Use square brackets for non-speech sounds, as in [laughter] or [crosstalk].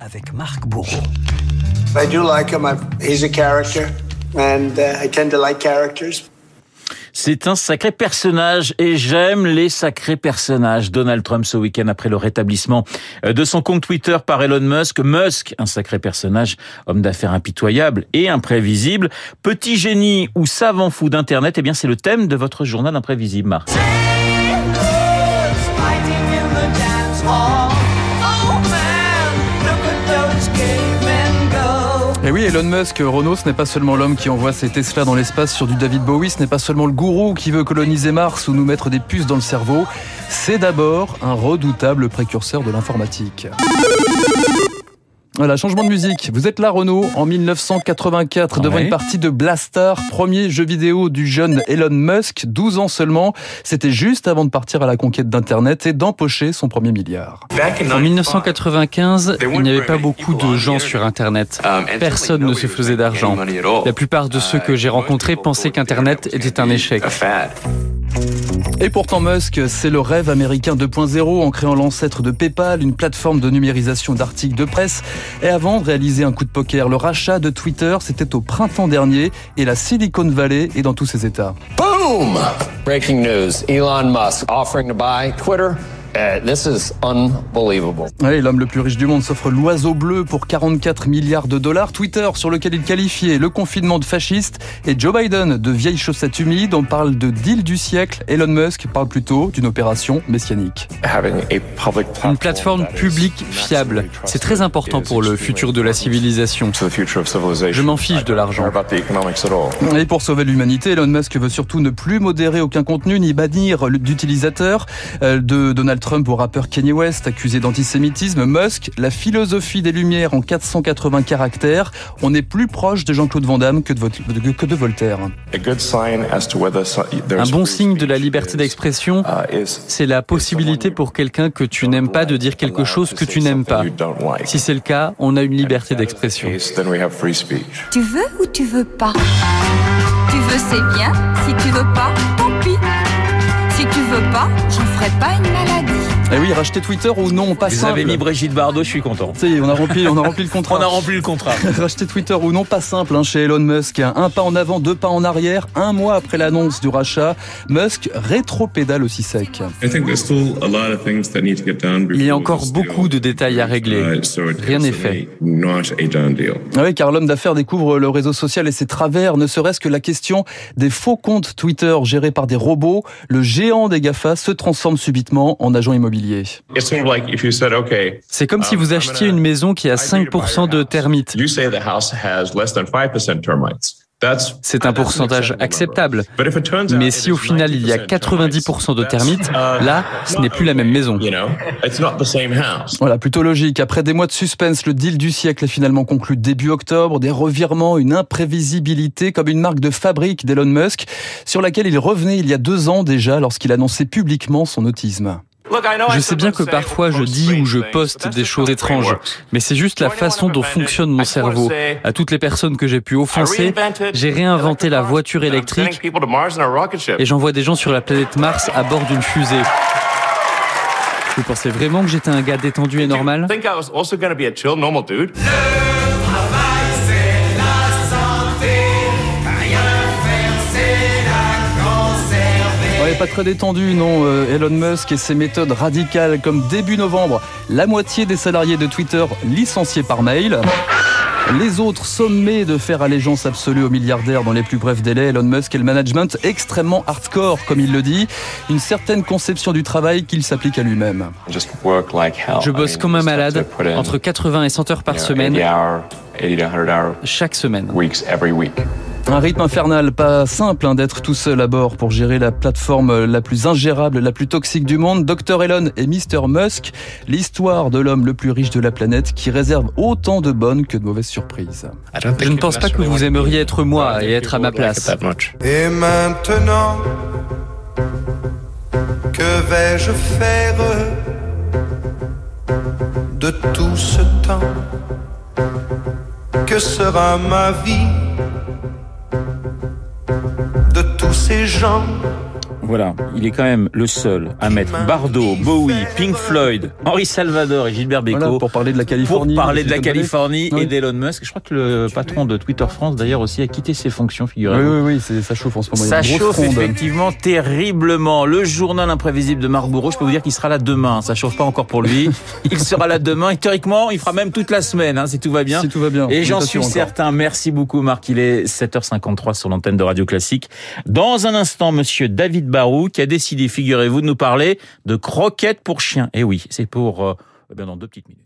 avec Marc Bourreau. I do like him. He's a character, and uh, I tend to like characters. C'est un sacré personnage et j'aime les sacrés personnages. Donald Trump ce week-end après le rétablissement euh, de son compte Twitter par Elon Musk. Musk, un sacré personnage, homme d'affaires impitoyable et imprévisible. Petit génie ou savant fou d'Internet, eh bien c'est le thème de votre journal imprévisible, Marc. Et oui, Elon Musk, Renault, ce n'est pas seulement l'homme qui envoie ses Tesla dans l'espace sur du David Bowie, ce n'est pas seulement le gourou qui veut coloniser Mars ou nous mettre des puces dans le cerveau, c'est d'abord un redoutable précurseur de l'informatique. Voilà, changement de musique. Vous êtes là, Renault, en 1984, devant une partie de Blastar, premier jeu vidéo du jeune Elon Musk, 12 ans seulement. C'était juste avant de partir à la conquête d'Internet et d'empocher son premier milliard. En 1995, il n'y avait pas beaucoup de gens sur Internet. Personne ne se faisait d'argent. La plupart de ceux que j'ai rencontrés pensaient qu'Internet était un échec. Et pourtant Musk, c'est le rêve américain 2.0 en créant l'ancêtre de PayPal, une plateforme de numérisation d'articles de presse. Et avant de réaliser un coup de poker, le rachat de Twitter, c'était au printemps dernier et la Silicon Valley est dans tous ses états. Boom! Breaking news. Elon Musk offering to buy Twitter Uh, this is unbelievable. Oui, l'homme le plus riche du monde s'offre l'oiseau bleu pour 44 milliards de dollars. Twitter, sur lequel il qualifiait le confinement de fasciste, et Joe Biden de vieilles chaussettes humides. On parle de deal du siècle. Elon Musk parle plutôt d'une opération messianique. Une plateforme publique fiable, c'est très important pour le futur de la civilisation. Je m'en fiche de l'argent. Et pour sauver l'humanité, Elon Musk veut surtout ne plus modérer aucun contenu ni bannir d'utilisateurs euh, de Donald Trump au rappeur Kanye West accusé d'antisémitisme, Musk, la philosophie des Lumières en 480 caractères. On est plus proche de Jean-Claude Van Damme que de, que de Voltaire. Un bon signe de la liberté d'expression, c'est la possibilité pour quelqu'un que tu n'aimes pas de dire quelque chose que tu n'aimes pas. Si c'est le cas, on a une liberté d'expression. Tu veux ou tu veux pas? Tu veux, c'est bien. Si tu veux pas, veux pas, je ferai pas une maladie. Eh oui, racheter Twitter ou non, pas Vous simple. avez mis Brigitte Bardot, je suis content. Est, on a rempli, on a rempli le [laughs] contrat. On a rempli le contrat. [laughs] racheter Twitter ou non, pas simple hein, chez Elon Musk. Un pas en avant, deux pas en arrière. Un mois après l'annonce du rachat, Musk rétro-pédale aussi sec. Il y a encore beaucoup de détails à régler. Rien n'est fait. Ah oui, car l'homme d'affaires découvre le réseau social et ses travers, ne serait-ce que la question des faux comptes Twitter gérés par des robots. Le géant des GAFA se transforme subitement en agent immobilier. C'est comme si vous achetiez une maison qui a 5% de termites. C'est un pourcentage acceptable. Mais si au final il y a 90% de termites, là, ce n'est plus la même maison. Voilà, plutôt logique. Après des mois de suspense, le deal du siècle est finalement conclu début octobre. Des revirements, une imprévisibilité comme une marque de fabrique d'Elon Musk sur laquelle il revenait il y a deux ans déjà lorsqu'il annonçait publiquement son autisme. Je sais bien que parfois je dis ou je poste des choses étranges, mais c'est juste la façon dont fonctionne mon cerveau. À toutes les personnes que j'ai pu offenser, j'ai réinventé la voiture électrique et j'envoie des gens sur la planète Mars à bord d'une fusée. Vous pensez vraiment que j'étais un gars détendu et normal? Pas très détendu, non. Euh, Elon Musk et ses méthodes radicales, comme début novembre, la moitié des salariés de Twitter licenciés par mail. Les autres sommés de faire allégeance absolue aux milliardaires dans les plus brefs délais, Elon Musk et le management extrêmement hardcore, comme il le dit, une certaine conception du travail qu'il s'applique à lui-même. Je bosse comme un malade, entre 80 et 100 heures par semaine, chaque semaine. Un rythme infernal, pas simple hein, d'être tout seul à bord pour gérer la plateforme la plus ingérable, la plus toxique du monde. Dr Elon et Mr Musk, l'histoire de l'homme le plus riche de la planète qui réserve autant de bonnes que de mauvaises surprises. Je ne pense pas que vous aimeriez être moi et être à ma place. Et maintenant, que vais-je faire de tout ce temps? Que sera ma vie? Ces gens Voilà, il est quand même le seul à mettre Bardot, Bowie, Pink Floyd, Henri Salvador et Gilbert Bécaud Voilà, pour parler de la Californie. pour parler de la. Californie Oui. et d'Elon Musk. Je crois que le patron de Twitter France d'ailleurs aussi a quitté ses fonctions, Oui, figurez-vous. oui, oui, c'est- ça chauffe en ce moment. Ça chauffe fronde. effectivement terriblement. Le journal imprévisible de Marc Bourreau, je peux vous dire qu'il sera là demain. Ça chauffe pas encore pour lui. [laughs] Il sera là demain et théoriquement, il fera même toute la semaine, hein, si tout va bien. Si tout va bien. Et j'en suis encore. certain. Merci beaucoup, Marc. Il est 7h53 sur l'antenne de Radio Classique. Dans un instant, monsieur David Barou, qui a décidé, figurez-vous, de nous parler de croquettes pour chiens. Et oui, c'est pour, euh, eh dans deux petites minutes.